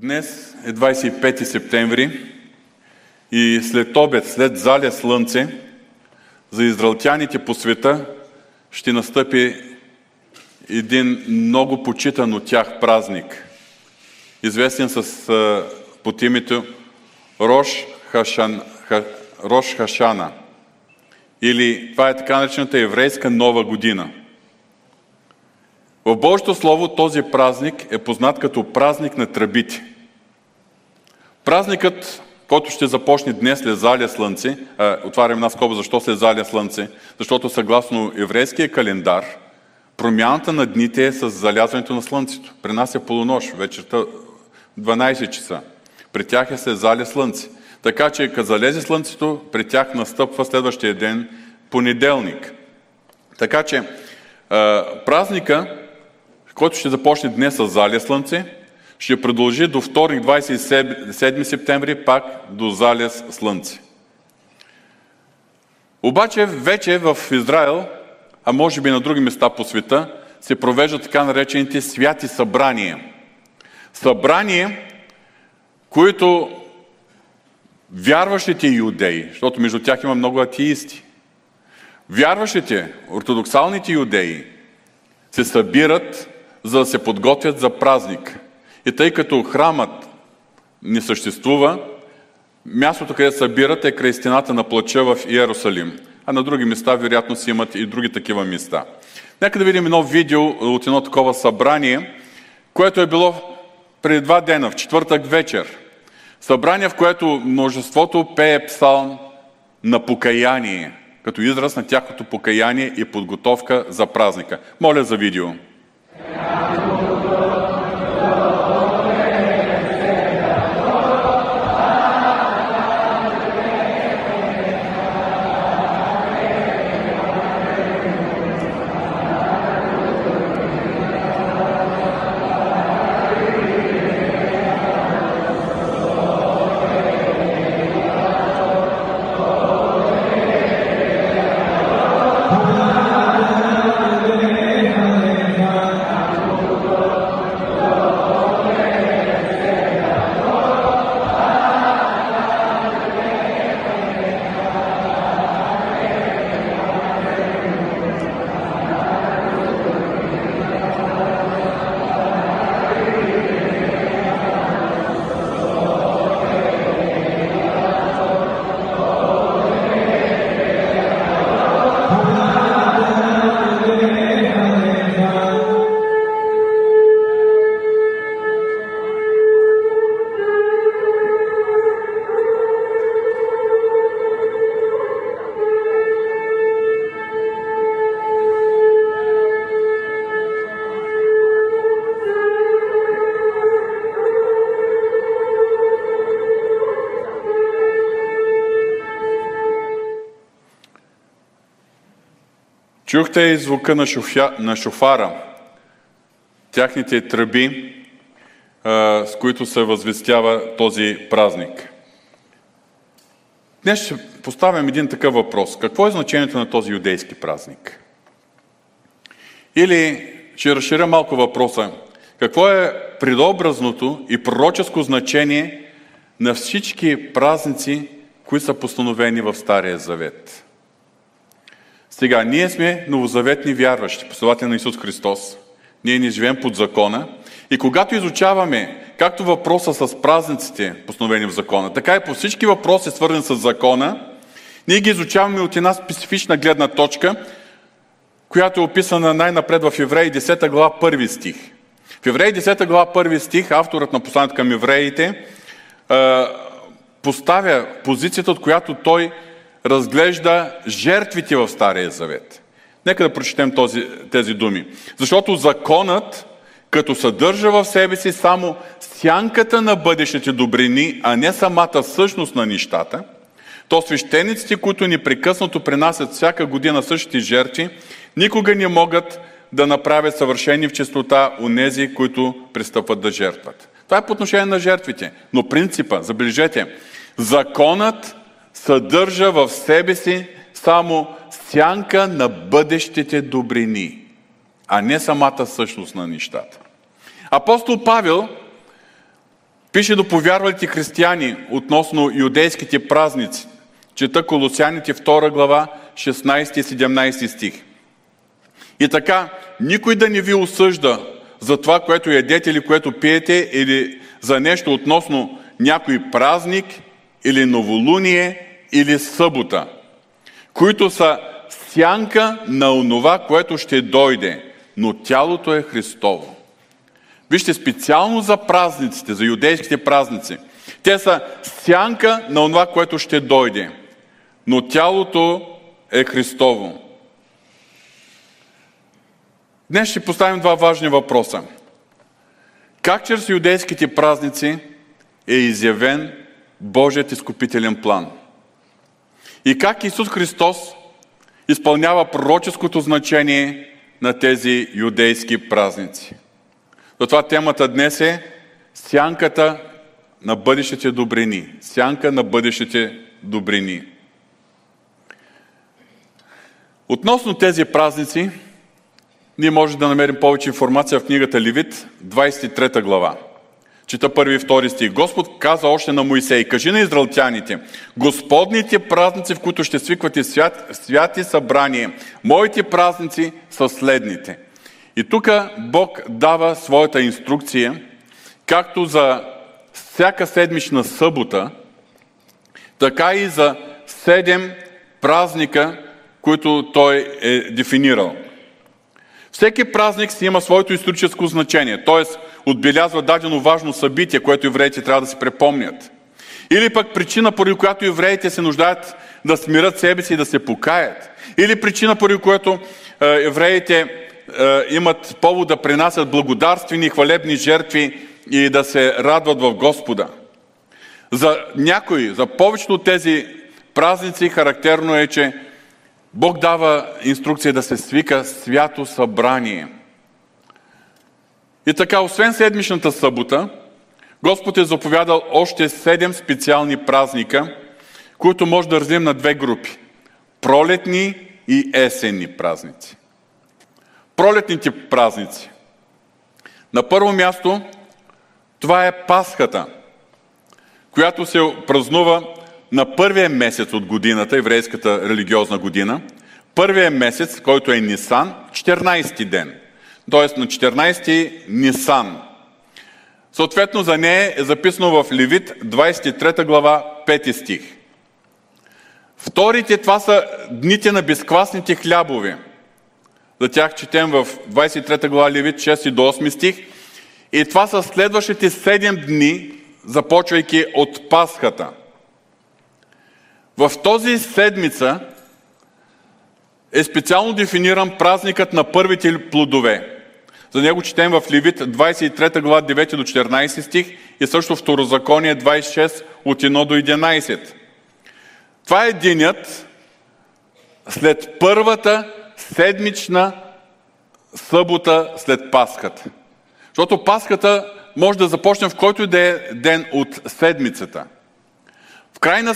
Днес е 25 септември и след обед, след заля слънце, за израелтяните по света ще настъпи един много почитан от тях празник, известен с, под името Рош, Хашан, Ха, Рош Хашана. Или това е така наречената еврейска нова година. В Божието Слово този празник е познат като празник на тръбите. Празникът, който ще започне днес след заля слънце, а, отварям една скоба, защо след заля слънце? Защото съгласно еврейския календар, промяната на дните е с залязването на слънцето. При нас е полунощ, вечерта 12 часа. При тях е след заля слънце. Така че, като залезе слънцето, при тях настъпва следващия ден, понеделник. Така че, празника, който ще започне днес с заля слънце, ще продължи до вторник, 27 септември, пак до залез слънце. Обаче вече в Израел, а може би на други места по света, се провеждат така наречените святи събрания. Събрания, които вярващите юдеи, защото между тях има много атеисти, вярващите, ортодоксалните юдеи, се събират, за да се подготвят за празник. И тъй като храмът не съществува, мястото, където събират е край стената на плача в Иерусалим. А на други места, вероятно, си имат и други такива места. Нека да видим едно видео от едно такова събрание, което е било преди два дена, в четвъртък вечер. Събрание, в което множеството пее псалм на покаяние, като израз на тяхното покаяние и подготовка за празника. Моля за видео. Amen. Чухте и звука на, шофя, на шофара, тяхните тръби, а, с които се възвестява този празник. Днес ще поставям един такъв въпрос. Какво е значението на този юдейски празник? Или ще разширя малко въпроса. Какво е предобразното и пророческо значение на всички празници, които са постановени в Стария Завет? Сега, ние сме новозаветни вярващи, последователи на Исус Христос. Ние не живеем под закона. И когато изучаваме както въпроса с празниците, постановени в закона, така и по всички въпроси, свързани с закона, ние ги изучаваме от една специфична гледна точка, която е описана най-напред в Евреи 10 глава 1 стих. В Евреи 10 глава 1 стих, авторът на посланието към евреите, поставя позицията, от която той разглежда жертвите в Стария Завет. Нека да прочетем този, тези думи. Защото законът, като съдържа в себе си само сянката на бъдещите добрини, а не самата същност на нещата, то свещениците, които непрекъснато принасят всяка година същите жертви, никога не могат да направят съвършени в чистота нези, които пристъпват да жертват. Това е по отношение на жертвите. Но принципа, забележете, законът съдържа в себе си само сянка на бъдещите добрини, а не самата същност на нещата. Апостол Павел Пише до повярвалите християни относно юдейските празници. Чета Колосяните 2 глава, 16 и 17 стих. И така, никой да не ви осъжда за това, което ядете или което пиете, или за нещо относно някой празник, или новолуние, или събота, които са сянка на онова, което ще дойде, но тялото е Христово. Вижте, специално за празниците, за юдейските празници. Те са сянка на това, което ще дойде. Но тялото е Христово. Днес ще поставим два важни въпроса. Как чрез юдейските празници е изявен Божият изкупителен план? И как Исус Христос изпълнява пророческото значение на тези юдейски празници? Затова темата днес е сянката на бъдещите добрини. Сянка на бъдещите добрини. Относно тези празници, ние може да намерим повече информация в книгата Левит, 23 глава. Чета първи и втори стих. Господ каза още на Моисей, кажи на израелтяните, Господните празници, в които ще свиквате свят, святи събрание, моите празници са следните – и тук Бог дава своята инструкция, както за всяка седмична събота, така и за седем празника, които Той е дефинирал. Всеки празник си има своето историческо значение, т.е. отбелязва дадено важно събитие, което евреите трябва да се препомнят. Или пък причина, поради която евреите се нуждаят да смират себе си и да се покаят. Или причина, поради която е, евреите е, имат повод да принасят благодарствени хвалебни жертви и да се радват в Господа. За някои, за повечето от тези празници характерно е, че Бог дава инструкция да се свика свято събрание. И така, освен седмичната събота, Господ е заповядал още седем специални празника, които може да разделим на две групи – пролетни и есенни празници пролетните празници. На първо място, това е Пасхата, която се празнува на първия месец от годината, еврейската религиозна година. Първия месец, който е Нисан, 14-ти ден. Тоест на 14-ти Нисан. Съответно за нея е записано в Левит 23 глава 5 стих. Вторите това са дните на безквасните хлябове – за тях четем в 23 глава Левит 6 до 8 стих. И това са следващите 7 дни, започвайки от Пасхата. В този седмица е специално дефиниран празникът на първите плодове. За него четем в Левит 23 глава 9 до 14 стих и също Второзаконие 26 от 1 до 11. Това е денят след първата седмична събота след Пасхата. Защото Пасхата може да започне в който и да е ден от седмицата. Крайна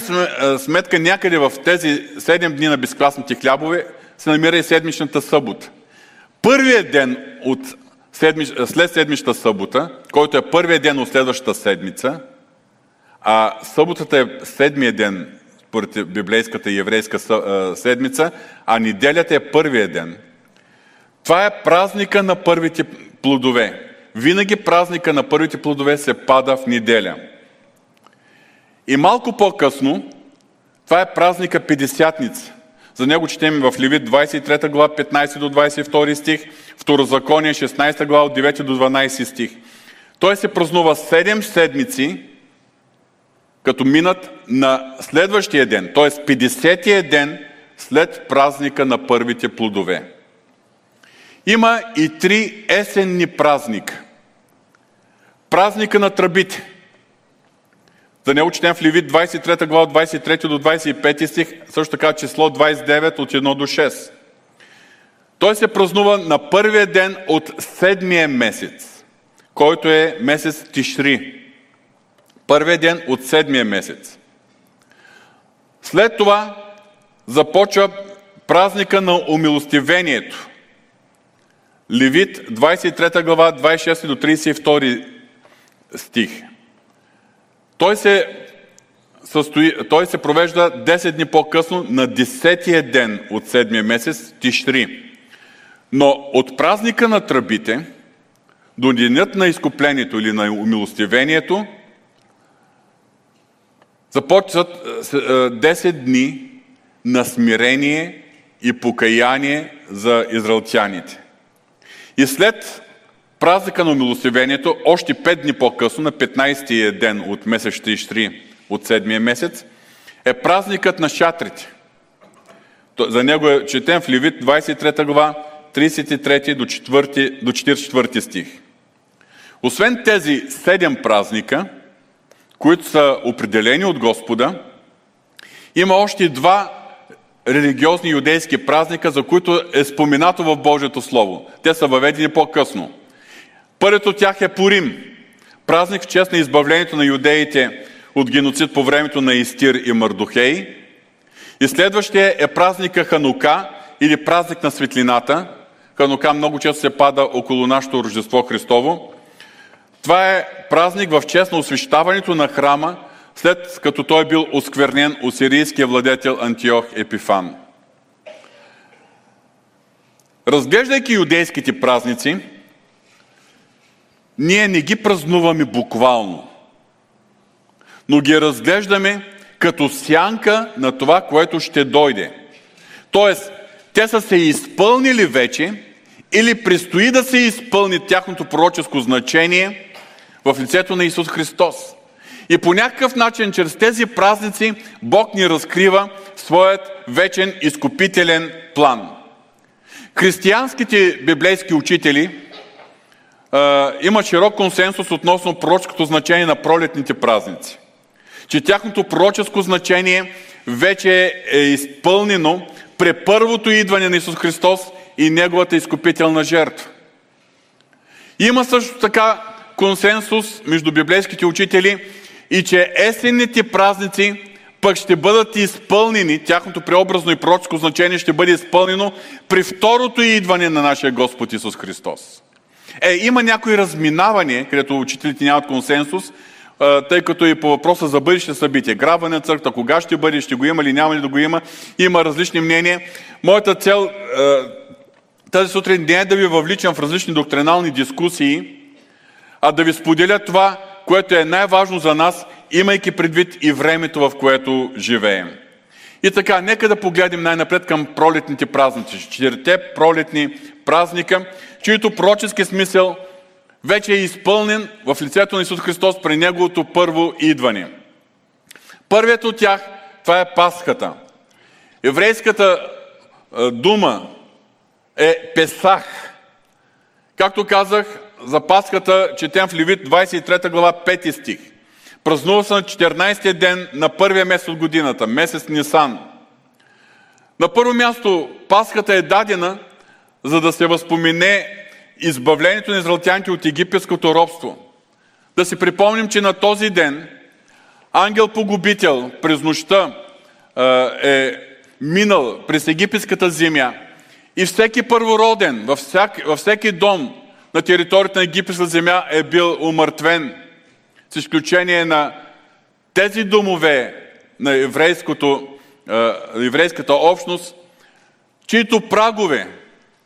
сметка някъде в тези 7 дни на безкласните хлябове се намира и седмичната събота. Първият ден от седмич... след седмичната събота, който е първият ден от следващата седмица, а съботата е седмия ден според библейската и еврейска седмица, а неделята е първия ден. Това е празника на първите плодове. Винаги празника на първите плодове се пада в неделя. И малко по-късно, това е празника Педесятница. За него четем в Левит 23 глава 15 до 22 стих, Второзаконие 16 глава от 9 до 12 стих. Той се празнува 7 седмици като минат на следващия ден, т.е. 50-тия ден след празника на първите плодове. Има и три есенни празника. Празника на тръбите. За него четем в Левит 23 глава 23 до 25 стих, също така число 29 от 1 до 6. Той се празнува на първия ден от седмия месец, който е месец Тишри първия ден от седмия месец. След това започва празника на умилостивението. Левит, 23 глава, 26 до 32 стих. Той се, състои, той се провежда 10 дни по-късно на 10-тия ден от 7 месец, Тишри. Но от празника на тръбите до денят на изкуплението или на умилостивението започват 10 дни на смирение и покаяние за израелтяните. И след празника на умилостивението, още 5 дни по-късно, на 15-тия ден от месец Тишри, от 7 месец, е празникът на шатрите. За него е четен в Левит 23 глава, 33 до, 4, до 44 стих. Освен тези седем празника, които са определени от Господа, има още два религиозни юдейски празника, за които е споменато в Божието Слово. Те са въведени по-късно. Първият от тях е Пурим, празник в чест на избавлението на юдеите от геноцид по времето на Истир и Мардухей. И следващия е празника Ханука или празник на светлината. Ханука много често се пада около нашето Рождество Христово. Това е празник в чест на освещаването на храма, след като той е бил осквернен от сирийския владетел Антиох Епифан. Разглеждайки юдейските празници, ние не ги празнуваме буквално, но ги разглеждаме като сянка на това, което ще дойде. Тоест, те са се изпълнили вече или предстои да се изпълни тяхното пророческо значение в лицето на Исус Христос. И по някакъв начин, чрез тези празници, Бог ни разкрива своят вечен изкупителен план. Християнските библейски учители а, имат широк консенсус относно пророческото значение на пролетните празници. Че тяхното пророческо значение вече е изпълнено при първото идване на Исус Христос и Неговата изкупителна жертва. Има също така консенсус между библейските учители и че есенните празници пък ще бъдат изпълнени, тяхното преобразно и пророческо значение ще бъде изпълнено при второто идване на нашия Господ Исус Христос. Е, има някои разминавания, където учителите нямат консенсус, тъй като и по въпроса за бъдеще събитие, грабване на църква, кога ще бъде, ще го има или няма ли да го има, има различни мнения. Моята цел тази сутрин не е да ви въвличам в различни доктринални дискусии, а да ви споделя това, което е най-важно за нас, имайки предвид и времето, в което живеем. И така, нека да погледнем най-напред към пролетните празници. Четирите пролетни празника, чието пророчески смисъл вече е изпълнен в лицето на Исус Христос при Неговото първо идване. Първият от тях, това е Пасхата. Еврейската дума е Песах. Както казах, за Пасхата четем в Левит 23 глава 5 стих. Празнува се на 14 ден на първия месец от годината, месец Нисан. На първо място Пасхата е дадена, за да се възпомене избавлението на израелтяните от египетското робство. Да си припомним, че на този ден ангел-погубител през нощта е минал през египетската земя и всеки първороден във във всеки дом на територията на египетска земя е бил умъртвен, с изключение на тези домове на еврейската общност, чието прагове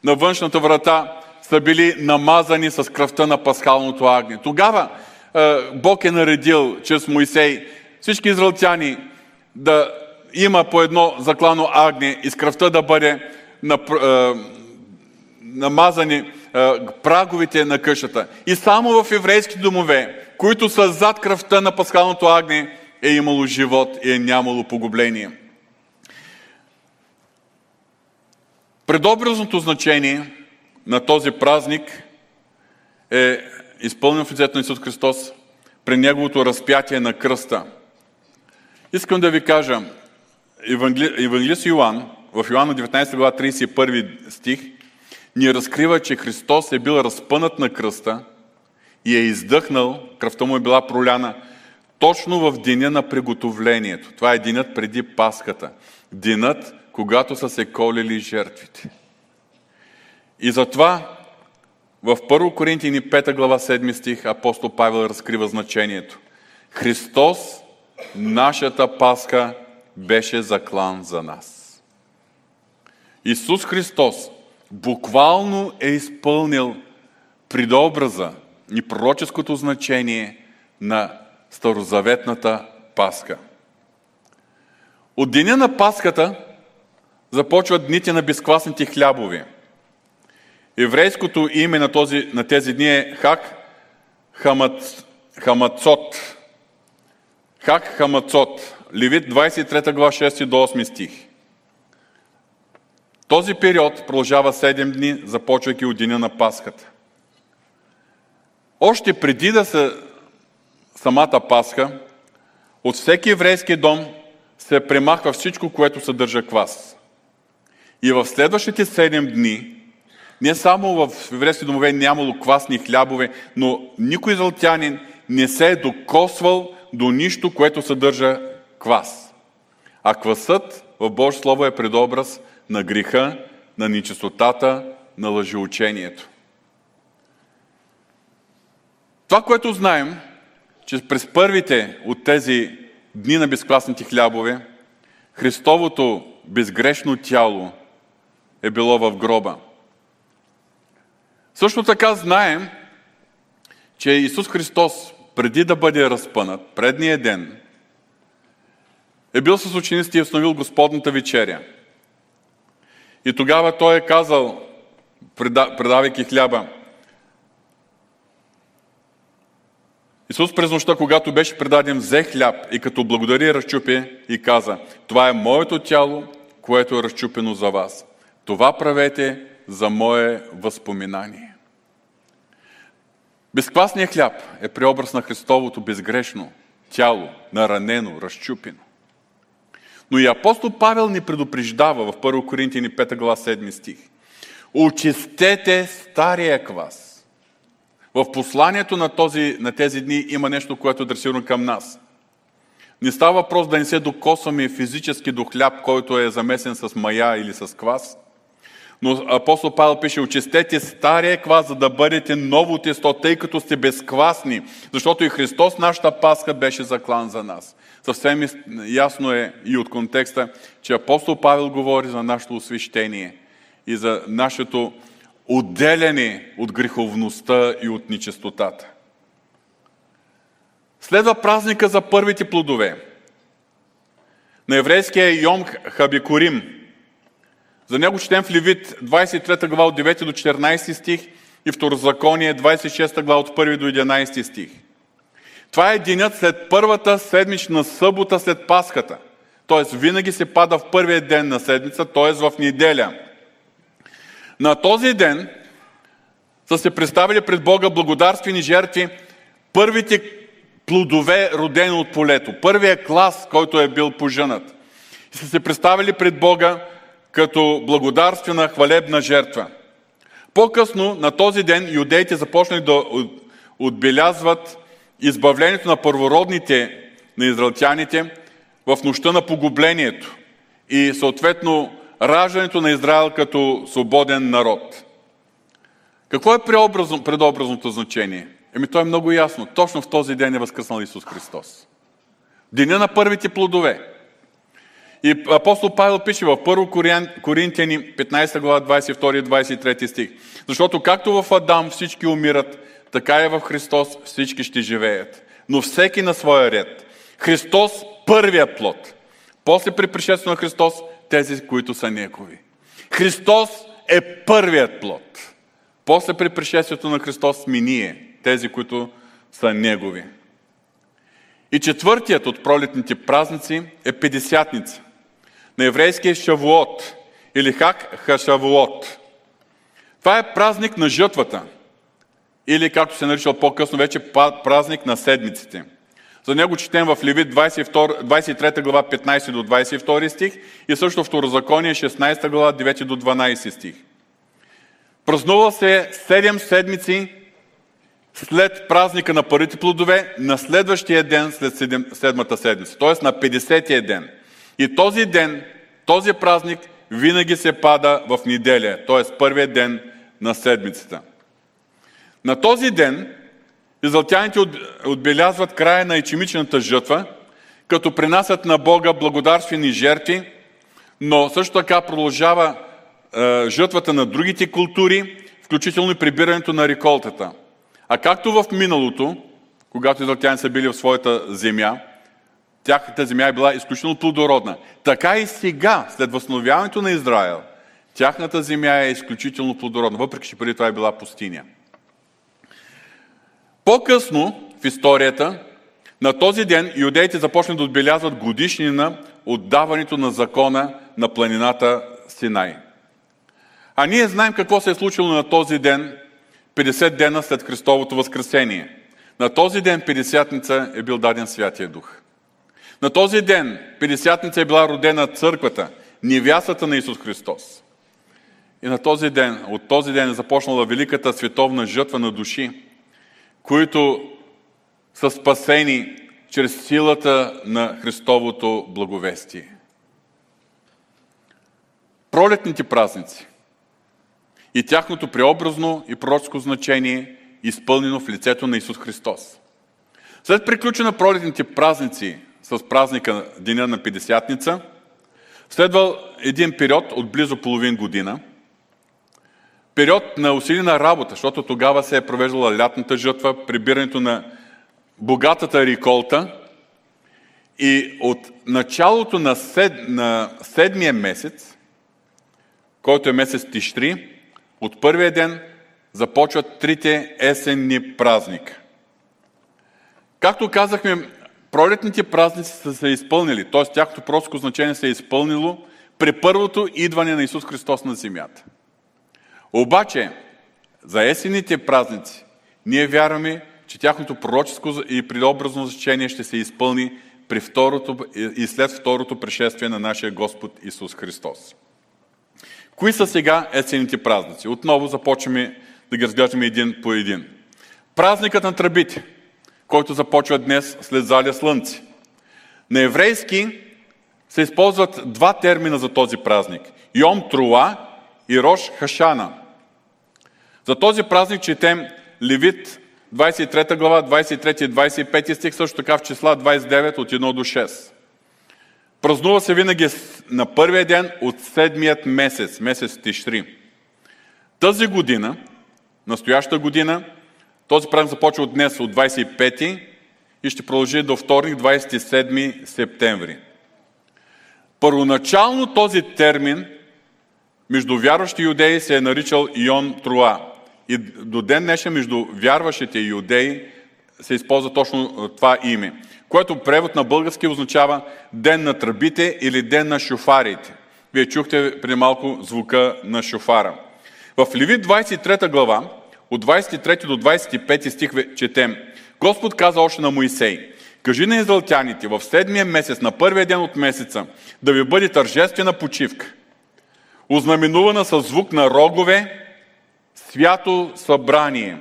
на външната врата са били намазани с кръвта на пасхалното агне. Тогава Бог е наредил чрез Моисей всички израелтяни да има по едно заклано агне и с кръвта да бъде намазани праговите на къщата. И само в еврейски домове, които са зад кръвта на пасхалното агне, е имало живот и е нямало погубление. Предобразното значение на този празник е изпълнен в лицето на Исус Христос при Неговото разпятие на кръста. Искам да ви кажа, Евангелист Йоанн, в Йоанна 19 глава 31 стих, ни разкрива, че Христос е бил разпънат на кръста и е издъхнал, кръвта му е била проляна, точно в деня на приготовлението. Това е денят преди Пасхата. Денят, когато са се колели жертвите. И затова в 1 Коринтини 5 глава 7 стих апостол Павел разкрива значението. Христос, нашата паска, беше заклан за нас. Исус Христос буквално е изпълнил предобраза и пророческото значение на старозаветната паска. От деня на паската започват дните на безквасните хлябови. Еврейското име на, този, на тези дни е Хак Хамац, Хамацот. Хак Хамацот. Левит 23 глава 6 до 8 стих. Този период продължава 7 дни, започвайки от деня на Пасхата. Още преди да се самата Пасха, от всеки еврейски дом се премахва всичко, което съдържа квас. И в следващите 7 дни, не само в еврейски домове нямало квасни хлябове, но никой израелтянин не се е докосвал до нищо, което съдържа квас. А квасът в Божие Слово е предобраз на греха, на нечистотата, на лъжеучението. Това, което знаем, че през първите от тези дни на безкласните хлябове, Христовото безгрешно тяло е било в гроба. Също така знаем, че Исус Христос, преди да бъде разпънат, предния ден, е бил с учениците и установил Господната вечеря. И тогава той е казал, предавайки хляба, Исус през нощта, когато беше предаден, взе хляб и като благодари разчупи и каза, това е моето тяло, което е разчупено за вас. Това правете за мое възпоминание. Безквасният хляб е преобраз на Христовото безгрешно тяло, наранено, разчупено. Но и апостол Павел ни предупреждава в 1 Коринтияни 5 глава 7 стих. Очистете стария квас. В посланието на, този, на тези дни има нещо, което е адресирано към нас. Не става въпрос да не се докосваме физически до хляб, който е замесен с мая или с квас – но апостол Павел пише, очистете стария квас, за да бъдете ново тесто, тъй като сте безквасни, защото и Христос, нашата пасха, беше заклан за нас. Съвсем ясно е и от контекста, че апостол Павел говори за нашето освещение и за нашето отделяне от греховността и от нечистотата. Следва празника за първите плодове. На еврейския Йом Хабикорим – за него четем в Левит 23 глава от 9 до 14 стих и Второзаконие 26 глава от 1 до 11 стих. Това е денят след първата седмична събота след Пасхата. Тоест, винаги се пада в първия ден на седмица, т.е. в неделя. На този ден са се представили пред Бога благодарствени жертви първите плодове, родени от полето. Първия клас, който е бил поженат. И са се представили пред Бога като благодарствена хвалебна жертва. По-късно на този ден юдеите започнали да отбелязват избавлението на първородните на израелтяните в нощта на погублението и съответно раждането на Израел като свободен народ. Какво е предобразното значение? Еми то е много ясно. Точно в този ден е възкръснал Исус Христос. Деня на първите плодове. И апостол Павел пише в 1 Коринтияни 15 глава 22 и 23 стих. Защото както в Адам всички умират, така и в Христос всички ще живеят. Но всеки на своя ред. Христос първия плод. После при пришествието на Христос тези, които са негови. Христос е първият плод. После при пришествието на Христос сме ние, тези, които са негови. И четвъртият от пролетните празници е Педесятница на еврейския Шавуот или Хак Хашавуот. Това е празник на жътвата или както се наричал по-късно вече празник на седмиците. За него четем в Левит 22, 23 глава 15 до 22 стих и също Второзаконие 16 глава 9 до 12 стих. Празнува се 7 седмици след празника на първите плодове, на следващия ден след седмата седмица, т.е. на 50-я ден. И този ден, този празник винаги се пада в неделя, т.е. първият ден на седмицата. На този ден Израелтяните отбелязват края на ечемичната жътва, като принасят на Бога благодарствени жертви, но също така продължава е, жътвата на другите култури, включително и прибирането на реколтата. А както в миналото, когато израелтяни са били в своята земя, тяхната земя е била изключително плодородна. Така и сега, след възстановяването на Израел, тяхната земя е изключително плодородна, въпреки че преди това е била пустиня. По-късно в историята, на този ден иудеите започнат да отбелязват годишнина от даването на закона на планината Синай. А ние знаем какво се е случило на този ден, 50 дена след Христовото възкресение. На този ден, 50-ница, е бил даден Святия Дух. На този ден, 50-ница е била родена църквата, невястата на Исус Христос. И на този ден, от този ден е започнала великата световна жътва на души, които са спасени чрез силата на Христовото благовестие. Пролетните празници и тяхното преобразно и пророчско значение, изпълнено в лицето на Исус Христос. След приключена пролетните празници с празника Деня на Педесятница, следвал един период от близо половин година, период на усилена работа, защото тогава се е провеждала лятната жътва, прибирането на богатата реколта и от началото на, сед, на седмия месец, който е месец Тишри, от първия ден започват трите есенни празника. Както казахме, пролетните празници са се изпълнили, т.е. тяхното проско значение се е изпълнило при първото идване на Исус Христос на земята. Обаче, за есените празници, ние вярваме, че тяхното пророческо и предобразно значение ще се изпълни при второто и след второто пришествие на нашия Господ Исус Христос. Кои са сега есените празници? Отново започваме да ги разглеждаме един по един. Празникът на тръбите, който започва днес след заля слънце. На еврейски се използват два термина за този празник. Йом Труа и Рош Хашана. За този празник четем Левит 23 глава, 23 и 25 стих, също така в числа 29 от 1 до 6. Празнува се винаги на първия ден от седмият месец, месец Тишри. Тази година, настояща година, този празник започва от днес, от 25 и ще продължи до вторник, 27 септември. Първоначално този термин между вярващи юдеи се е наричал Ион Труа. И до ден днешен между вярващите юдеи се използва точно това име, което превод на български означава ден на тръбите или ден на шофарите. Вие чухте преди малко звука на шофара. В Левит 23 глава, от 23 до 25 стих четем, Господ каза още на Моисей, кажи на израелтяните в седмия месец, на първия ден от месеца, да ви бъде тържествена почивка, ознаменувана с звук на рогове, свято събрание.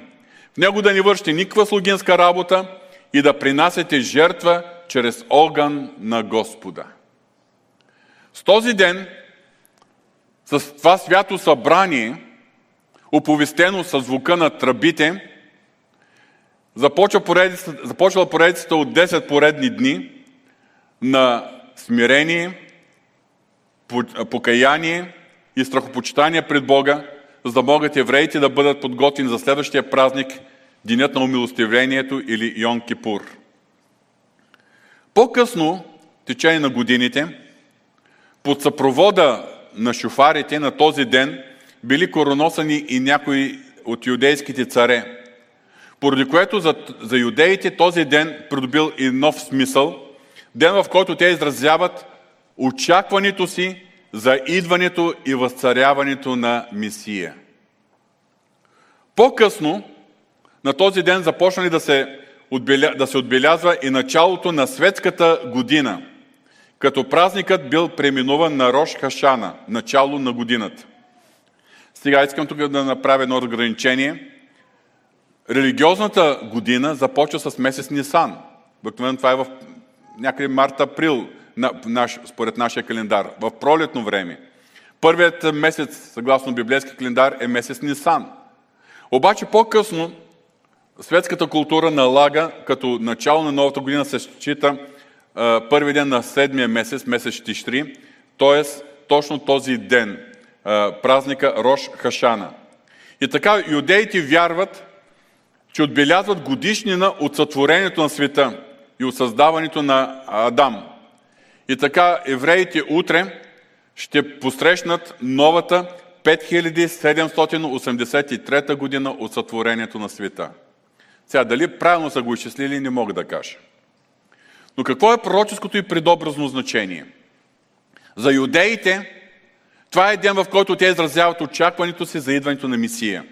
В него да не вършите никаква слугинска работа и да принасяте жертва чрез огън на Господа. С този ден, с това свято събрание, оповестено с звука на тръбите, започва поредицата, започва поредицата от 10 поредни дни на смирение, покаяние и страхопочитание пред Бога, за да могат евреите да бъдат подготвени за следващия празник, Денят на умилостивлението или Йон Кипур. По-късно, течение на годините, под съпровода на шофарите на този ден били короносани и някои от юдейските царе, поради което за, за юдеите този ден придобил и нов смисъл, ден в който те изразяват очакването си за идването и възцаряването на Месия. По-късно, на този ден започнали да се, отбеля... да се отбелязва и началото на светската година, като празникът бил преминуван на Рош Хашана, начало на годината. Сега искам тук да направя едно разграничение. Религиозната година започва с месец Нисан. Обикновено това е в някъде март-април, наш, според нашия календар, в пролетно време. Първият месец, съгласно библейски календар, е месец Нисан. Обаче по-късно светската култура налага като начало на новата година се счита първи ден на седмия месец, месец Тишри, т.е. точно този ден, празника Рош Хашана. И така юдеите вярват, че отбелязват годишнина от сътворението на света и от създаването на Адам. И така евреите утре ще посрещнат новата 5783 година от сътворението на света. Сега, дали правилно са го изчислили, не мога да кажа. Но какво е пророческото и предобразно значение? За юдеите това е ден, в който те изразяват очакването си за идването на Мисия.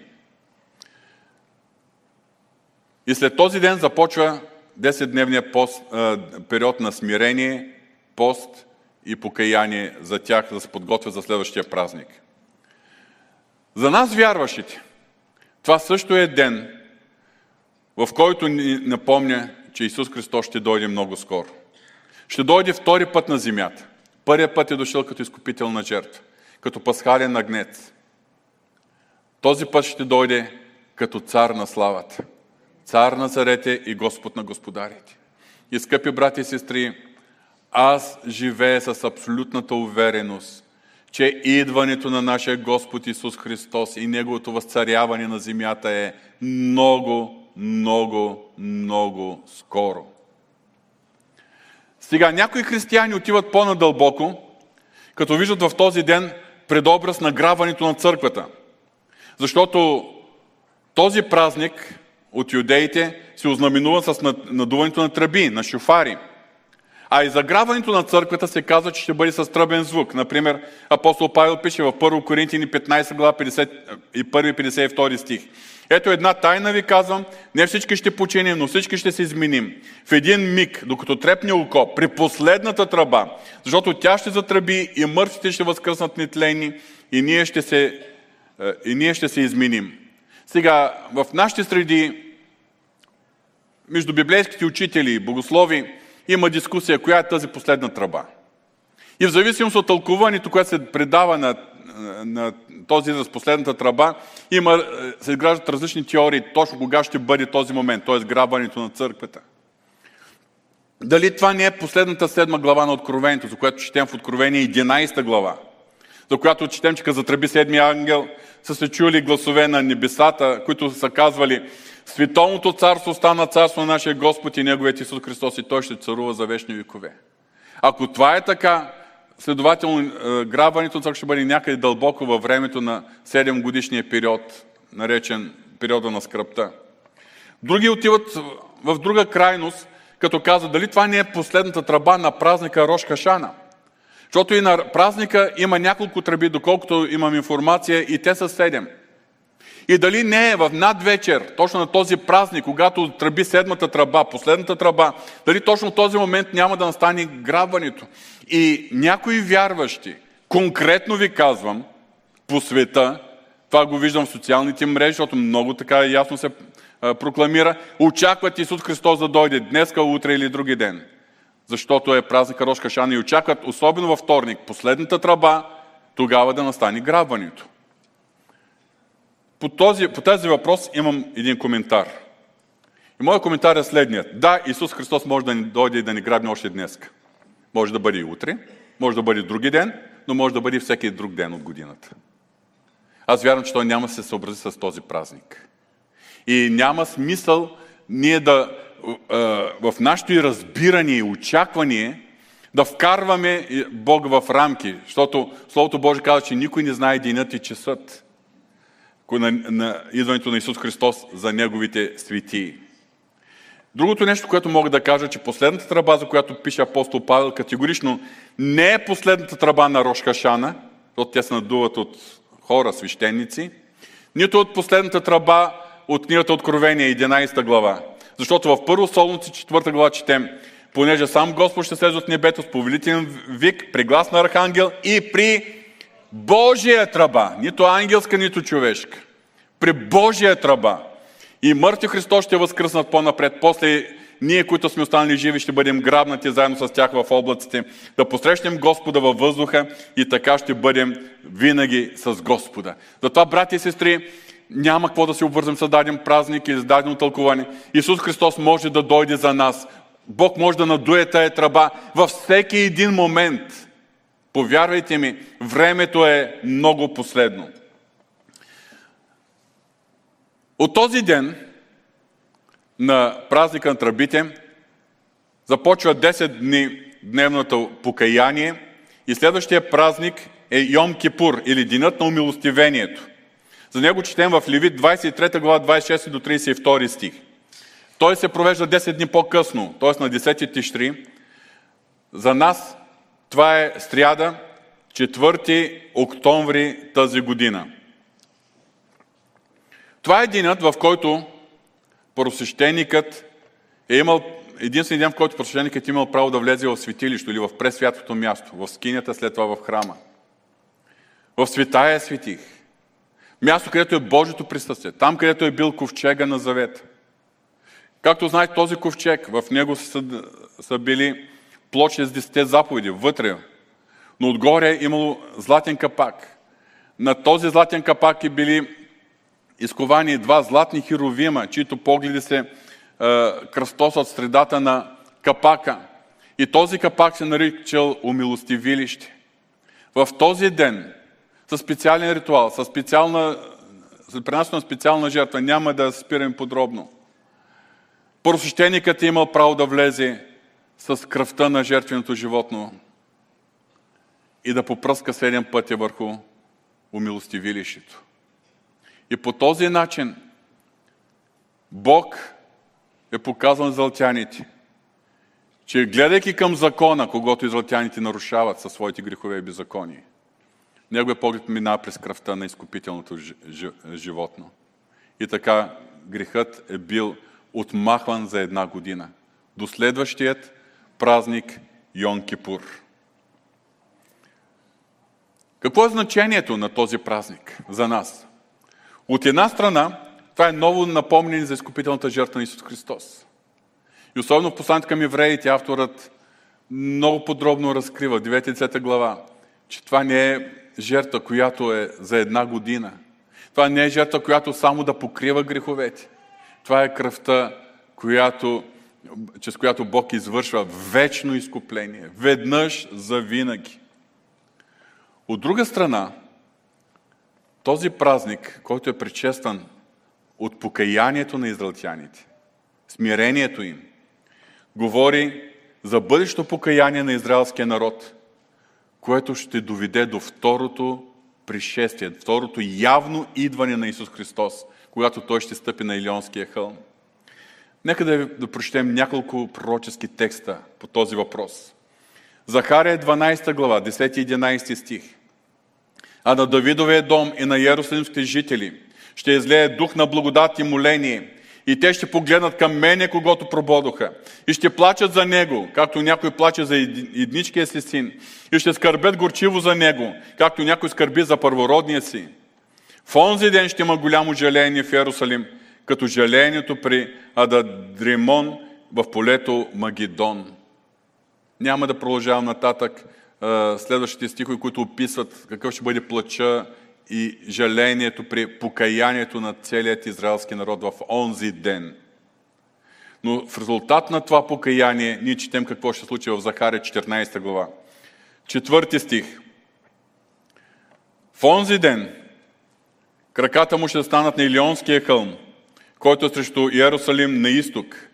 И след този ден започва 10-дневния пост, э, период на смирение, пост и покаяние за тях, да се подготвят за следващия празник. За нас, вярващите, това също е ден, в който ни напомня, че Исус Христос ще дойде много скоро. Ще дойде втори път на земята. Първият път е дошъл като изкупителна жертва, като пасхален агнец. Този път ще дойде като цар на славата. Цар на царете и Господ на господарите. И скъпи брати и сестри, аз живея с абсолютната увереност, че идването на нашия Господ Исус Христос и Неговото възцаряване на земята е много, много, много скоро. Сега, някои християни отиват по-надълбоко, като виждат в този ден предобраз на граването на църквата. Защото този празник от юдеите се ознаменува с надуването на тръби, на шофари – а и заграването на църквата се казва, че ще бъде с тръбен звук. Например, апостол Павел пише в 1 Коринтини 15 глава 51 52 стих. Ето една тайна ви казвам, не всички ще починим, но всички ще се изменим. В един миг, докато трепне око, при последната тръба, защото тя ще затръби и мъртвите ще възкръснат нетлени и ние ще се, е, и ние ще се изменим. Сега, в нашите среди, между библейските учители и богослови, има дискусия, коя е тази последна тръба. И в зависимост от тълкуването, което се предава на, на този израз последната тръба, има, се изграждат различни теории, точно кога ще бъде този момент, т.е. грабването на църквата. Дали това не е последната седма глава на Откровението, за която четем в Откровение 11 глава, за която четем, че като затръби седмия ангел, са се чули гласове на небесата, които са казвали, Световното царство стана царство на нашия Господ и Неговият Исус Христос и Той ще царува за вечни векове. Ако това е така, следователно е, грабването църква ще бъде някъде дълбоко във времето на 7 годишния период, наречен периода на скръпта. Други отиват в друга крайност, като казват, дали това не е последната тръба на празника Рош Кашана. Защото и на празника има няколко тръби, доколкото имам информация, и те са седем. И дали не е в надвечер, точно на този празник, когато тръби седмата тръба, последната тръба, дали точно в този момент няма да настане грабването. И някои вярващи, конкретно ви казвам, по света, това го виждам в социалните мрежи, защото много така ясно се прокламира, очакват Исус Христос да дойде днеска, утре или други ден. Защото е празник Рош Кашан и очакват, особено във вторник, последната тръба, тогава да настане грабването. По този, по този въпрос имам един коментар. И моят коментар е следният. Да, Исус Христос може да ни дойде и да ни грабне още днес. Може да бъде и утре, може да бъде други ден, но може да бъде всеки друг ден от годината. Аз вярвам, че Той няма да се съобрази с този празник. И няма смисъл ние да в нашето и разбиране и очакване да вкарваме Бог в рамки, защото Словото Божие казва, че никой не знае денят и часът на, на идването на Исус Христос за Неговите светии. Другото нещо, което мога да кажа, че последната тръба, за която пише апостол Павел, категорично не е последната тръба на Рошкашана, защото те се надуват от хора, свещеници, нито от последната тръба от книгата Откровение, 11 глава. Защото в първо Солунци, 4 глава четем, понеже сам Господ ще слезе от небето с повелителен вик, при глас на архангел и при Божия тръба, нито ангелска, нито човешка. При Божия тръба. И мъртви Христос ще възкръснат по-напред. После ние, които сме останали живи, ще бъдем грабнати заедно с тях в облаците, да посрещнем Господа във въздуха и така ще бъдем винаги с Господа. Затова, брати и сестри, няма какво да се обвързем с даден празник или с дадено тълкование. Исус Христос може да дойде за нас. Бог може да надуе тая тръба във всеки един момент. Повярвайте ми, времето е много последно. От този ден на празника на тръбите започва 10 дни дневното покаяние и следващия празник е Йом Кипур или Денят на умилостивението. За него четем в Левит 23 глава 26 до 32 стих. Той се провежда 10 дни по-късно, т.е. на 10 тишри. За нас това е стряда, 4 октомври тази година. Това е денят, в който просвещеникът е имал, единствен ден, в който просвещеникът е имал право да влезе в светилище или в пресвятото място, в скинята, след това в храма. В светая светих. Място, където е Божието присъствие. Там, където е бил ковчега на завет. Както знаете, този ковчег, в него са, са били плочи с десете заповеди, вътре. Но отгоре е имало златен капак. На този златен капак е били изковани два златни херовима, чието погледи се е, кръстосат средата на капака. И този капак се наричал умилостивилище. В този ден, със специален ритуал, със специална, принасяне на специална жертва, няма да спирам подробно. Просвещеникът е имал право да влезе с кръвта на жертвеното животно и да попръска седем пъти върху умилостивилището. И по този начин Бог е показан зълтяните, че гледайки към закона, когато израелтяните нарушават със своите грехове и беззаконие, неговият поглед минава през кръвта на изкупителното животно. И така грехът е бил отмахван за една година. До следващият празник Йон Кипур. Какво е значението на този празник за нас? От една страна, това е ново напомнение за изкупителната жертва на Исус Христос. И особено в посланието към евреите, авторът много подробно разкрива, 9 глава, че това не е жертва, която е за една година. Това не е жертва, която само да покрива греховете. Това е кръвта, която, чрез която Бог извършва вечно изкупление, веднъж за винаги. От друга страна, този празник, който е предшестван от покаянието на израелтяните, смирението им, говори за бъдещо покаяние на израелския народ, което ще доведе до второто пришествие, второто явно идване на Исус Христос, когато Той ще стъпи на Илионския хълм. Нека да, да прочетем няколко пророчески текста по този въпрос. Захария 12 глава, 10 и 11 стих. А на Давидовия дом и на Иерусалимските жители ще излее дух на благодат и моление. И те ще погледнат към мене, когато прободоха. И ще плачат за него, както някой плаче за едничкия си син. И ще скърбят горчиво за него, както някой скърби за първородния си. В онзи ден ще има голямо жаление в Иерусалим, като жалението при Ададримон в полето Магидон. Няма да продължавам нататък следващите стихове, които описват какъв ще бъде плача и жалението при покаянието на целият израелски народ в онзи ден. Но в резултат на това покаяние ние четем какво ще случи в Захария 14 глава. Четвърти стих. В онзи ден краката му ще станат на Илионския хълм, който е срещу Иерусалим на изток.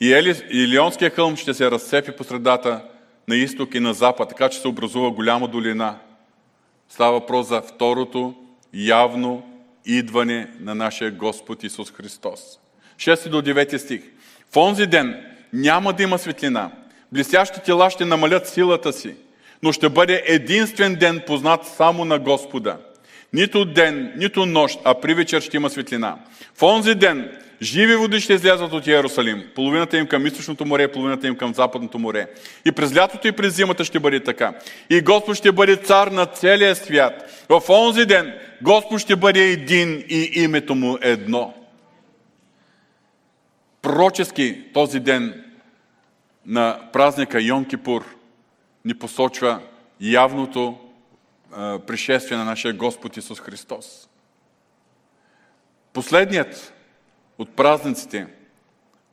И Илионския хълм ще се разцепи по средата на изток и на запад, така че се образува голяма долина. Става въпрос за второто явно идване на нашия Господ Исус Христос. 6 до 9 стих. В онзи ден няма да има светлина. Блестящи тела ще намалят силата си, но ще бъде единствен ден познат само на Господа. Нито ден, нито нощ, а при вечер ще има светлина. В онзи ден живи води ще излязат от Иерусалим. Половината им към източното море, половината им към западното море. И през лятото и през зимата ще бъде така. И Господ ще бъде цар на целия свят. В онзи ден Господ ще бъде един и името му едно. Пророчески този ден на празника Йон Кипур ни посочва явното пришествие на нашия Господ Исус Христос. Последният от празниците,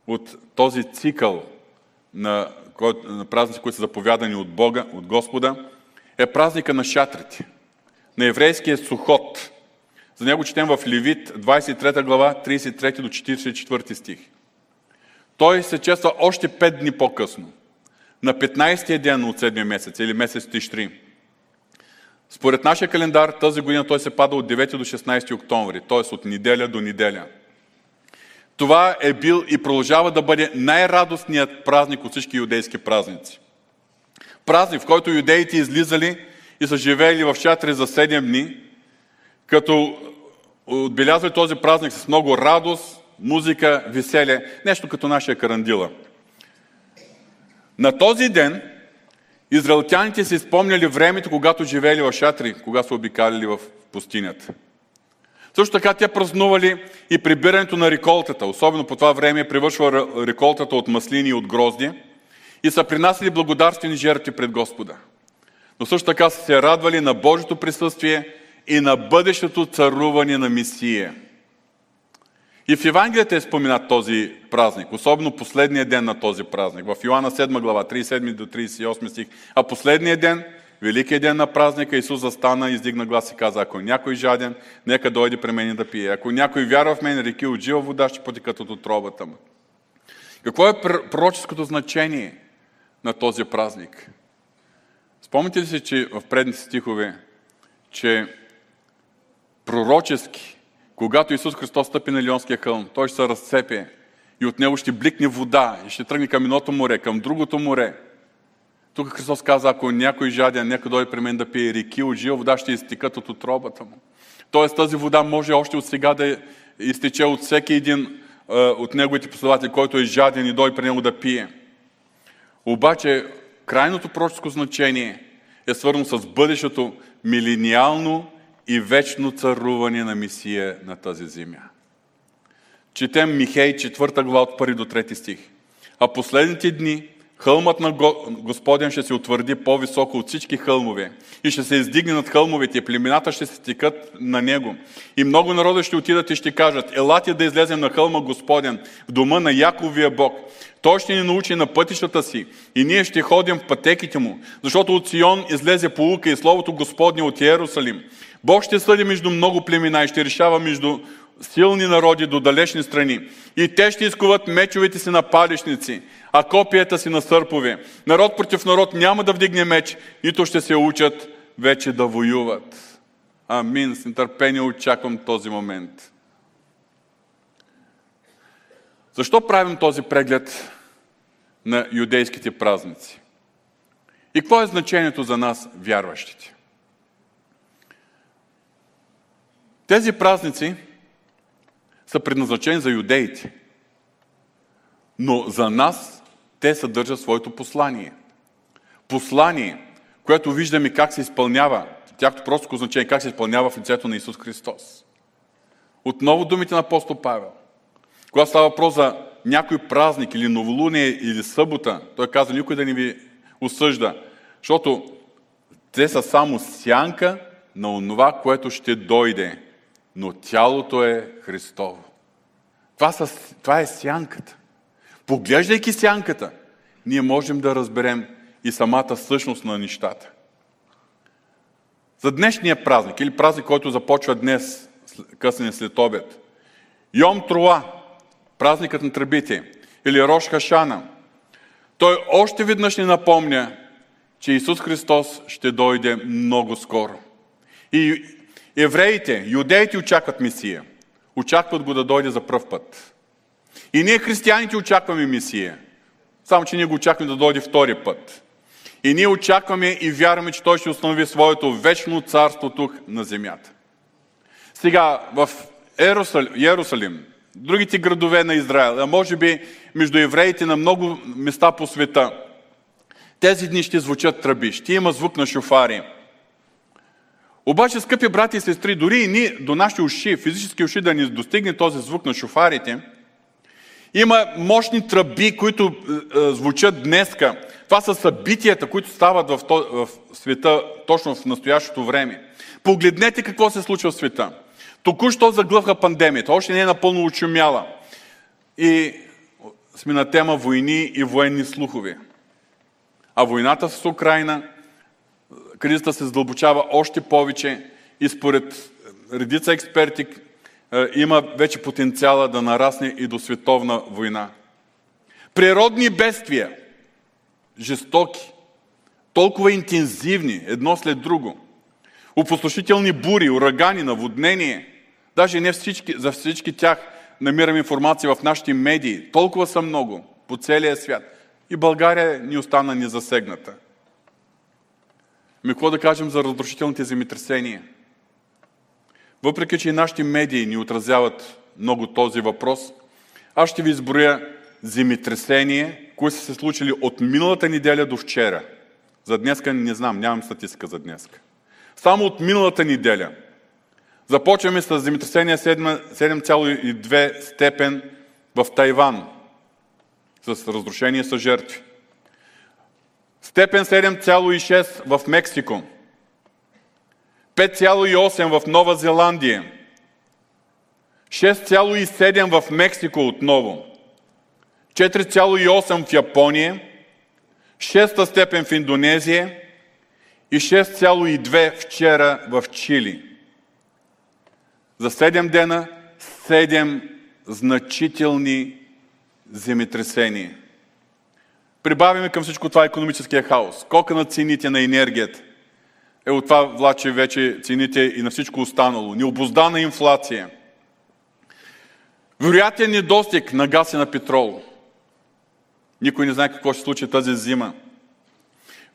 от този цикъл на, на празници, които са заповядани от Бога, от Господа, е празника на шатрите, на еврейския сухот. За него четем в Левит, 23 глава, 33 до 44 стих. Той се чества още 5 дни по-късно, на 15-я ден от 7 месец или месец Тишри. Според нашия календар тази година той се пада от 9 до 16 октомври, т.е. от неделя до неделя. Това е бил и продължава да бъде най-радостният празник от всички юдейски празници. Празник, в който юдеите излизали и са живеели в шатри за 7 дни, като отбелязвали този празник с много радост, музика, веселие, нещо като нашия карандила. На този ден израелтяните си спомняли времето, когато живеели в шатри, кога са обикаляли в пустинята. Също така те празнували и прибирането на реколтата. Особено по това време е привършва реколтата от маслини и от грозди и са принасяли благодарствени жертви пред Господа. Но също така са се радвали на Божието присъствие и на бъдещето царуване на Месия. И в Евангелията е споменат този празник, особено последния ден на този празник. В Йоанна 7 глава, 37 до 38 стих. А последния ден, великият ден на празника, Исус застана, издигна глас и каза, ако някой жаден, нека дойде при мен да пие. Ако някой вярва в мен, реки от жива вода ще потекат от отробата му. Какво е пророческото значение на този празник? Спомните ли си, че в предните стихове, че пророчески, когато Исус Христос стъпи на Лионския хълм, той ще се разцепи и от него ще бликне вода и ще тръгне към едното море, към другото море. Тук Христос каза, ако някой жаден, нека дойде при мен да пие реки от жива вода, ще изтекат от отробата му. Тоест тази вода може още от сега да изтече от всеки един от неговите последователи, който е жаден и дойде при него да пие. Обаче крайното пророческо значение е свързано с бъдещето милениално и вечно царуване на Мисия на тази земя. Четем Михей 4 глава от 1 до 3 стих. А последните дни хълмът на Господен ще се утвърди по-високо от всички хълмове и ще се издигне над хълмовете и племената ще се стикат на него. И много народа ще отидат и ще кажат, елате да излезем на хълма Господен, в дома на Яковия Бог. Той ще ни научи на пътищата си и ние ще ходим в пътеките му, защото от Сион излезе полука и Словото Господне от Иерусалим. Бог ще съди между много племена и ще решава между силни народи до далечни страни. И те ще изкуват мечовете си на палишници, а копията си на сърпове. Народ против народ няма да вдигне меч, нито ще се учат вече да воюват. Амин. С нетърпение очаквам този момент. Защо правим този преглед на юдейските празници? И какво е значението за нас, вярващите? Тези празници са предназначени за юдеите, но за нас те съдържат своето послание. Послание, което виждаме как се изпълнява, тяхто просто значение, как се изпълнява в лицето на Исус Христос. Отново думите на апостол Павел. Когато става въпрос за някой празник или новолуние или събота, той каза никой да не ви осъжда, защото те са само сянка на онова, което ще дойде но тялото е Христово. Това, са, това е сянката. Поглеждайки сянката, ние можем да разберем и самата същност на нещата. За днешния празник, или празник, който започва днес, късен след обед, Йом Труа, празникът на тръбите, или Рош Хашана, той още веднъж ни напомня, че Исус Христос ще дойде много скоро. И Евреите, юдеите очакват Месия. Очакват го да дойде за пръв път. И ние, християните, очакваме Месия. Само, че ние го очакваме да дойде втори път. И ние очакваме и вярваме, че Той ще установи своето вечно царство тук на земята. Сега, в Иерусалим, другите градове на Израел, а може би между евреите на много места по света, тези дни ще звучат тръби, ще има звук на шофари, обаче, скъпи брати и сестри, дори и ние, до нашите уши, физически уши да ни достигне този звук на шофарите, има мощни тръби, които е, е, звучат днеска. Това са събитията, които стават в, в света точно в настоящото време. Погледнете какво се случва в света. Току-що заглъха пандемията, още не е напълно очумяла. И сме на тема войни и военни слухове. А войната с Украина, кризата се задълбочава още повече и според редица експерти е, има вече потенциала да нарасне и до световна война. Природни бедствия, жестоки, толкова интензивни, едно след друго. Опустошителни бури, урагани, наводнение. Даже не всички, за всички тях намираме информация в нашите медии. Толкова са много по целия свят. И България ни остана незасегната. Ми какво да кажем за разрушителните земетресения? Въпреки, че и нашите медии ни отразяват много този въпрос, аз ще ви изброя земетресения, които са се случили от миналата неделя до вчера. За днеска не знам, нямам статистика за днеска. Само от миналата неделя. Започваме с земетресение 7,2 степен в Тайван, с разрушение с жертви. Степен 7,6 в Мексико. 5,8 в Нова Зеландия. 6,7 в Мексико отново. 4,8 в Япония. 6 степен в Индонезия и 6,2 вчера в Чили. За 7 дена 7 значителни земетресения. Прибавяме към всичко това економическия хаос. Скока на цените на енергията. Е от това влаче вече цените и на всичко останало. Необоздана инфлация. Вероятен недостиг на газ и на петрол. Никой не знае какво ще случи тази зима.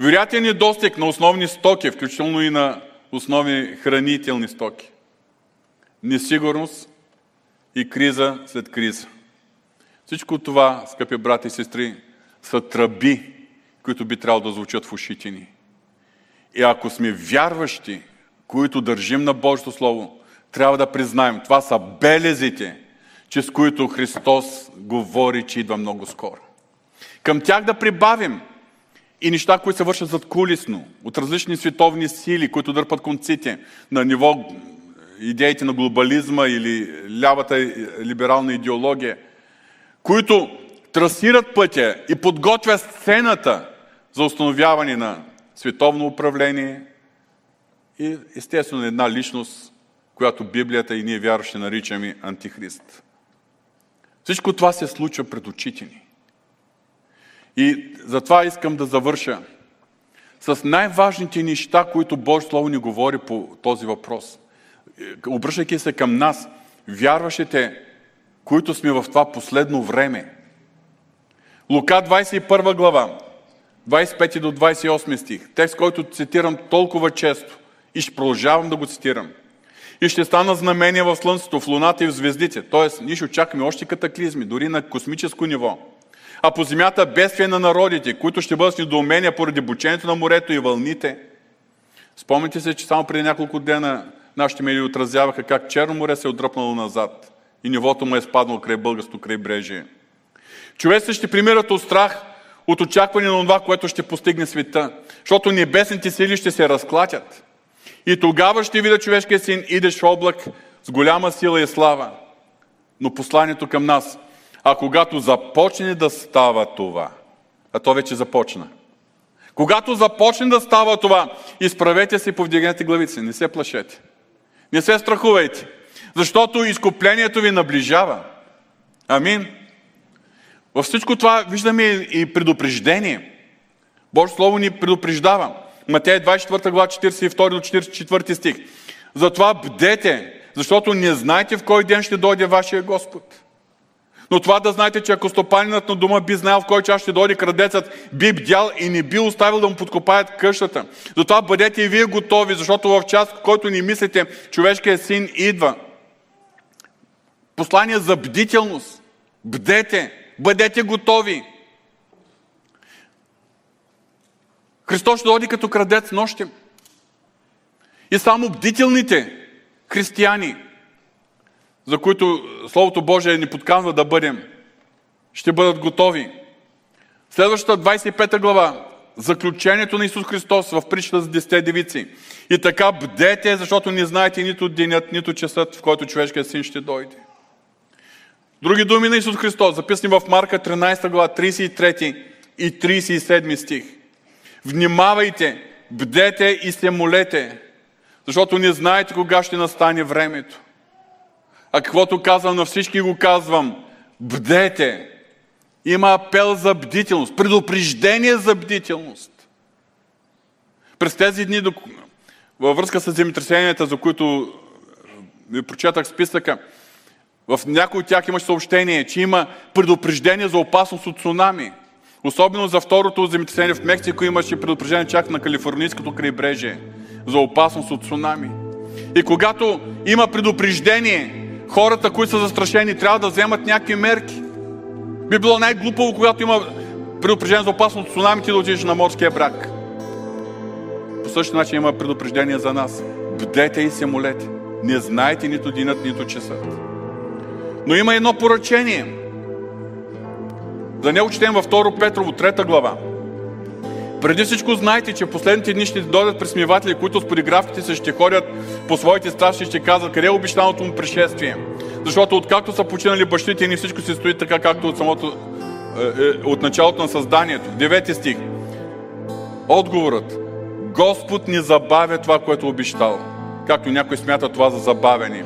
Вероятен недостиг на основни стоки, включително и на основни хранителни стоки. Несигурност и криза след криза. Всичко това, скъпи брати и сестри, са тръби, които би трябвало да звучат в ушите ни. И ако сме вярващи, които държим на Божието Слово, трябва да признаем, това са белезите, чрез които Христос говори, че идва много скоро. Към тях да прибавим и неща, които се вършат зад кулисно, от различни световни сили, които дърпат конците на ниво идеите на глобализма или лявата либерална идеология, които трасират пътя и подготвят сцената за установяване на световно управление и естествено една личност, която Библията и ние вярващи наричаме Антихрист. Всичко това се случва пред очите ни. И затова искам да завърша с най-важните неща, които Божие Слово ни говори по този въпрос. Обръщайки се към нас, вярващите, които сме в това последно време. Лука 21 глава, 25 до 28 стих. Текст, който цитирам толкова често и ще продължавам да го цитирам. И ще стана знамения в Слънцето, в Луната и в звездите. Тоест, ние ще очакваме още катаклизми, дори на космическо ниво. А по земята бедствия на народите, които ще бъдат с недоумения поради бучението на морето и вълните. Спомните се, че само преди няколко дена нашите медии отразяваха как Черно море се е отдръпнало назад и нивото му е спаднало край българското крайбрежие. Човеците ще примират от страх, от очакване на това, което ще постигне света. Защото небесните сили ще се разклатят. И тогава ще видя човешкия син, идеш в облак с голяма сила и слава. Но посланието към нас, а когато започне да става това, а то вече започна. Когато започне да става това, изправете се и повдигнете главици. Не се плашете. Не се страхувайте. Защото изкуплението ви наближава. Амин. Във всичко това виждаме и предупреждение. Божие Слово ни предупреждава. Матея 24 глава 42 до 44 стих. Затова бдете, защото не знаете в кой ден ще дойде вашия Господ. Но това да знаете, че ако стопанинът на дома би знаел в кой час ще дойде крадецът, би бдял и не би оставил да му подкопаят къщата. Затова бъдете и вие готови, защото в час, в който ни мислите, човешкият син идва. Послание за бдителност. Бдете, бъдете готови. Христос ще дойде като крадец нощем. И само бдителните християни, за които Словото Божие ни подканва да бъдем, ще бъдат готови. Следващата 25 глава, заключението на Исус Христос в притчата за 10 девици. И така бдете, защото не знаете нито денят, нито часът, в който човешкият син ще дойде. Други думи на Исус Христос, записани в Марка 13 глава, 33 и 37 стих. Внимавайте, бдете и се молете, защото не знаете кога ще настане времето. А каквото казвам на всички го казвам, бдете. Има апел за бдителност, предупреждение за бдителност. През тези дни, във връзка с земетресенията, за които ви прочетах списъка, в някои от тях имаше съобщение, че има предупреждение за опасност от цунами. Особено за второто земетресение в Мексико имаше предупреждение чак на Калифорнийското крайбрежие за опасност от цунами. И когато има предупреждение, хората, които са застрашени, трябва да вземат някакви мерки. Би било най-глупаво, когато има предупреждение за опасност от цунами, ти да отидеш на морския брак. По същия начин има предупреждение за нас. Бдете и се молете. Не знаете нито денят, нито часът. Но има едно поръчение. Да не учетем във 2 Петрово, 3 глава. Преди всичко знайте, че последните дни ще дойдат пресмиватели, които с подигравките се ще ходят по своите страшни и ще казват къде е обещаното му пришествие. Защото откакто са починали бащите ни всичко се стои така, както от самото, е, е, от началото на създанието. Девети стих. Отговорът. Господ ни забавя това, което е обещал. Както някой смята това за забавени.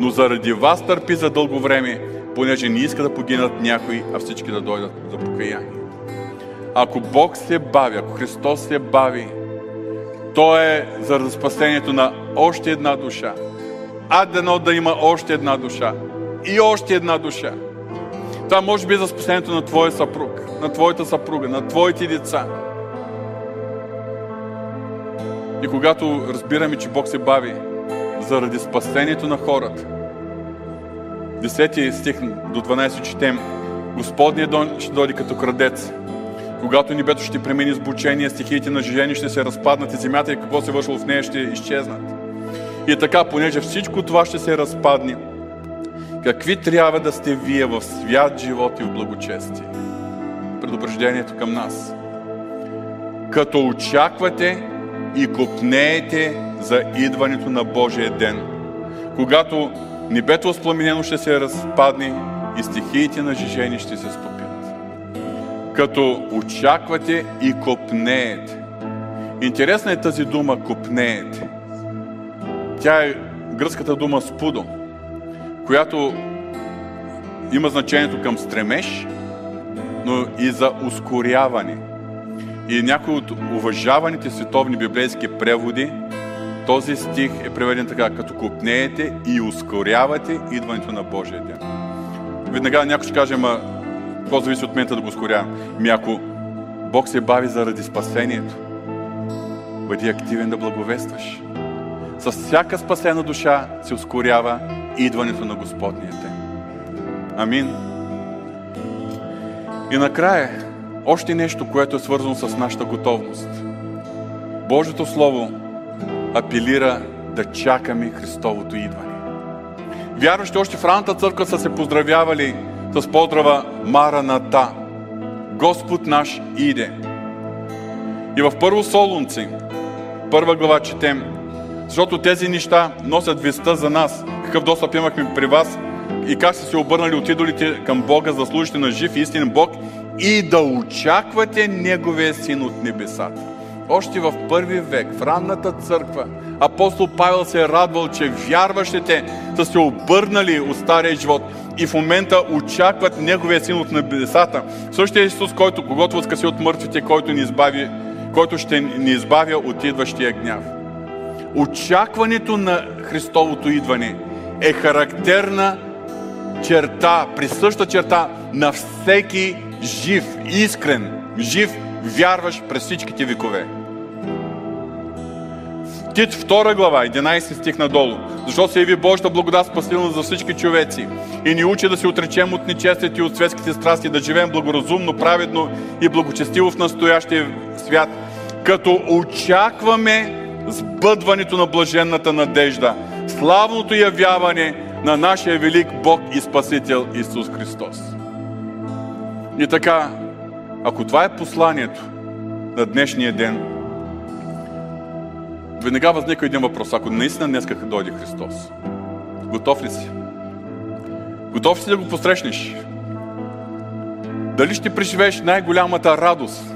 Но заради вас търпи за дълго време, понеже не иска да погинат някои, а всички да дойдат за покаяние. Ако Бог се бави, ако Христос се бави, то е за спасението на още една душа. А дано да има още една душа. И още една душа. Това може би е за спасението на твоя съпруг, на твоята съпруга, на твоите деца. И когато разбираме, че Бог се бави заради спасението на хората, 10 стих до 12 четем, Господният дон ще дойде като крадец. Когато небето ще премени сбучение, стихиите на жени ще се разпаднат и земята и какво се вършило в нея ще изчезнат. И така, понеже всичко това ще се разпадне, какви трябва да сте вие в свят живот и в благочестие? Предупреждението към нас. Като очаквате и копнеете за идването на Божия ден, когато небето възпламенено ще се разпадне и стихиите на жижени ще се стопят. Като очаквате и копнеете. Интересна е тази дума копнеете. Тя е гръцката дума спудо, която има значението към стремеж, но и за ускоряване. И някои от уважаваните световни библейски преводи, този стих е преведен така, като купнеете и ускорявате идването на Божия ден. Веднага някой ще каже, ма, какво зависи от мен да го ускорявам? Ми ако Бог се бави заради спасението, бъди активен да благовестваш. С всяка спасена душа се ускорява идването на Господния ден. Амин. И накрая, още нещо, което е свързано с нашата готовност. Божието Слово апелира да чакаме Христовото идване. Вярващи още в ранната църква са се поздравявали с поздрава Мараната. Господ наш иде. И в първо Солунци, първа глава четем, защото тези неща носят веста за нас. Какъв достъп имахме при вас и как сте се обърнали от идолите към Бога, за служите на жив и истинен Бог и да очаквате Неговия син от небесата. Още в първи век, в ранната църква, апостол Павел се е радвал, че вярващите са се обърнали от стария живот и в момента очакват Неговия син от небесата. Същия Исус, който, когато възкъси от мъртвите, който, ни избави, който ще ни избавя от идващия гняв. Очакването на Христовото идване е характерна черта, присъща черта на всеки жив, искрен, жив, вярваш през всичките векове. Тит 2 глава, 11 стих надолу. Защо се яви Божията благодат спасителна за всички човеци и ни учи да се отречем от нечестите и от светските страсти, да живеем благоразумно, праведно и благочестиво в настоящия свят, като очакваме сбъдването на блаженната надежда, славното явяване на нашия велик Бог и Спасител Исус Христос. И така, ако това е посланието, на днешния ден, веднага възниква един въпрос. Ако наистина днес как дойде Христос, готов ли си? Готов си да го посрещнеш? Дали ще преживееш най-голямата радост,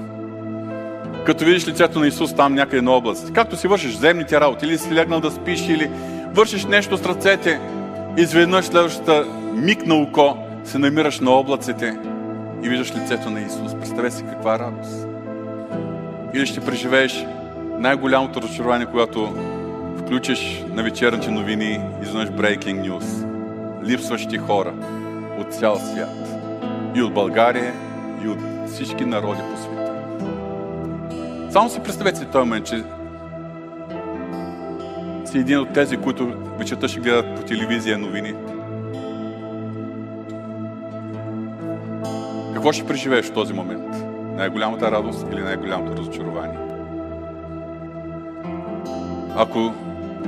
като видиш лицето на Исус там някъде на област? Както си вършиш земните работи, или си легнал да спиш, или вършиш нещо с ръцете, изведнъж следващата миг на око се намираш на облаците и виждаш лицето на Исус. Представете си каква радост. Или ще преживееш най-голямото разочарование, когато включиш на вечерните новини изведнъж breaking news. Липсващи хора от цял свят. И от България, и от всички народи по света. Само си представете си този момент, че си един от тези, които вечерта ще гледат по телевизия новини. Какво ще преживееш в този момент? Най-голямата радост или най-голямото разочарование? Ако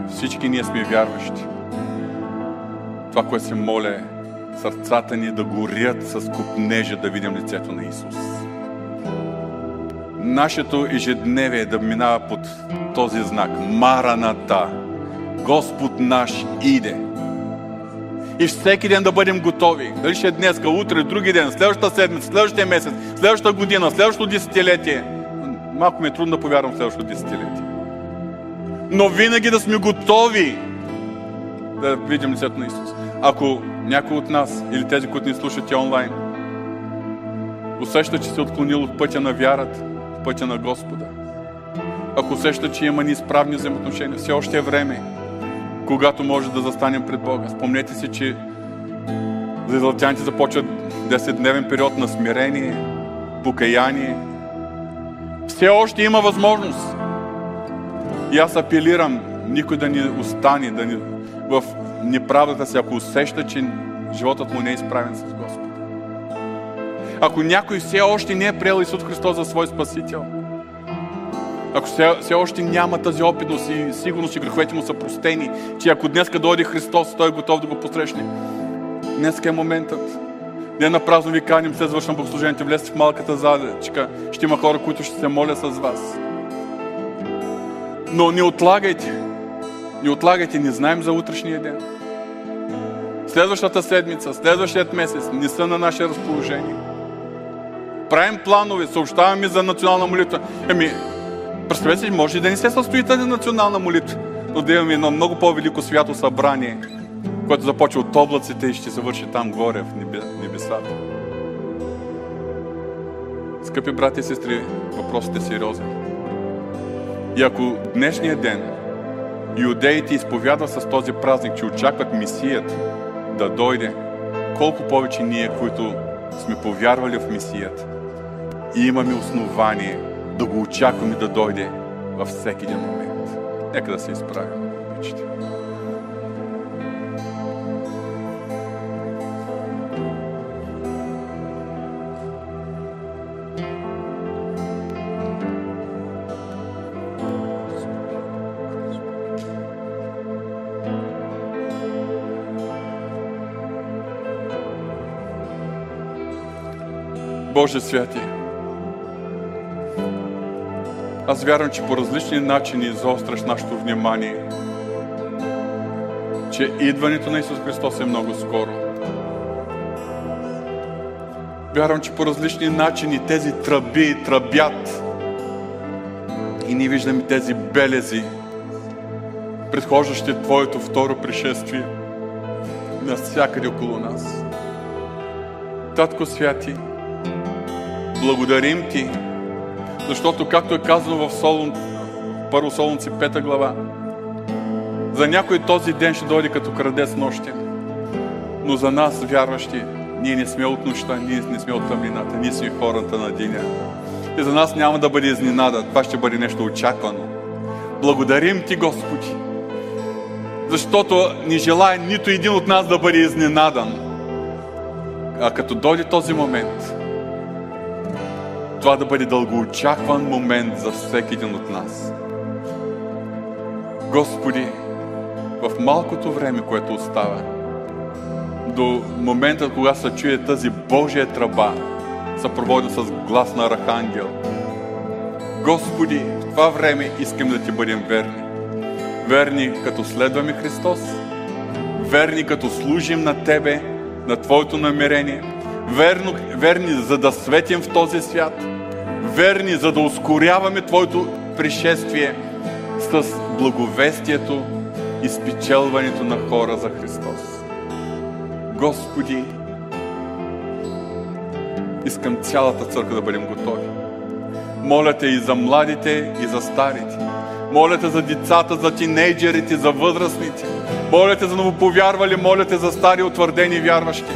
всички ние сме вярващи, това, което се моля е сърцата ни да горят с купнежа да видим лицето на Исус. Нашето ежедневие е да минава под този знак. Мараната. Господ наш иде. И всеки ден да бъдем готови. Дали ще е днес, утре, други ден, следващата седмица, следващия месец, следващата година, следващото десетилетие. Малко ми е трудно да повярвам следващото десетилетие. Но винаги да сме готови да видим лицето на Исус. Ако някой от нас или тези, които ни слушат и онлайн, усеща, че се отклонил от пътя на вярата, пътя на Господа, ако усеща, че има неизправни взаимоотношения, все още е време, когато може да застанем пред Бога. Спомнете си, че за израелтяните започват 10-дневен период на смирение, покаяние. Все още има възможност. И аз апелирам никой да ни остане да ни, в неправдата си, ако усеща, че животът му не е изправен с Господа. Ако някой все още не е приел Исус Христос за свой Спасител, ако все, все още няма тази опитност и сигурност, че греховете му са простени, че ако днеска дойде Христос, Той е готов да го посрещне. Днеска е моментът. Не на празно ви каним, след завършвам богослужението, влезте в малката залечка. Ще има хора, които ще се моля с вас. Но не отлагайте. Не отлагайте, не знаем за утрешния ден. Следващата седмица, следващият месец не са на наше разположение. Правим планове, съобщаваме за национална молитва. Еми, представете си, може и да не се състои тази национална молитва, но да имаме едно много по-велико свято събрание, което започва от облаците и ще се върши там горе в небесата. Скъпи брати и сестри, въпросът е сериозен. И ако днешния ден иудеите изповядват с този празник, че очакват Месият да дойде, колко повече ние, които сме повярвали в Месият и имаме основание да го очакваме да дойде във всеки един момент. Нека да се изправим. Вичите. Боже святи, аз вярвам, че по различни начини заостряш нашето внимание, че идването на Исус Христос е много скоро. Вярвам, че по различни начини тези тръби тръбят и ние виждаме тези белези, предхождащи Твоето второ пришествие навсякъде около нас. Татко Святи, благодарим Ти, защото, както е казано в Солун, първо Солунци, пета глава, за някой този ден ще дойде като крадец нощен. Но за нас, вярващи, ние не сме от нощта, ние не сме от тъмнината, ние сме хората на деня. И за нас няма да бъде изненада, това ще бъде нещо очаквано. Благодарим Ти, Господи, защото не желая нито един от нас да бъде изненадан. А като дойде този момент, това да бъде дългоочакван момент за всеки един от нас. Господи, в малкото време, което остава, до момента, когато се чуе тази Божия тръба, съпроводена с глас на архангел, Господи, в това време искам да Ти бъдем верни. Верни като следваме Христос, верни като служим на Тебе, на Твоето намерение, верно, верни за да светим в този свят, верни за да ускоряваме Твоето пришествие с благовестието и спечелването на хора за Христос. Господи, искам цялата църква да бъдем готови. Моля те и за младите, и за старите. Моля те за децата, за тинейджерите, за възрастните. Моля те за новоповярвали, моля те за стари утвърдени вярващи.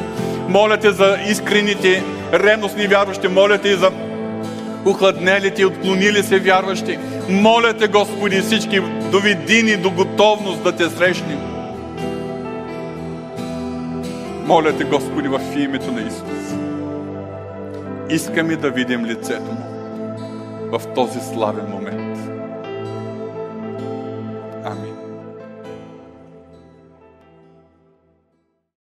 Моля те за искрените, ревностни вярващи. Моля те и за ухладнелите и отклонили се вярващи. Моля те, Господи, всички доведи ни до готовност да те срещнем. Моля те, Господи, в името на Исус. Искаме да видим лицето Му в този славен момент.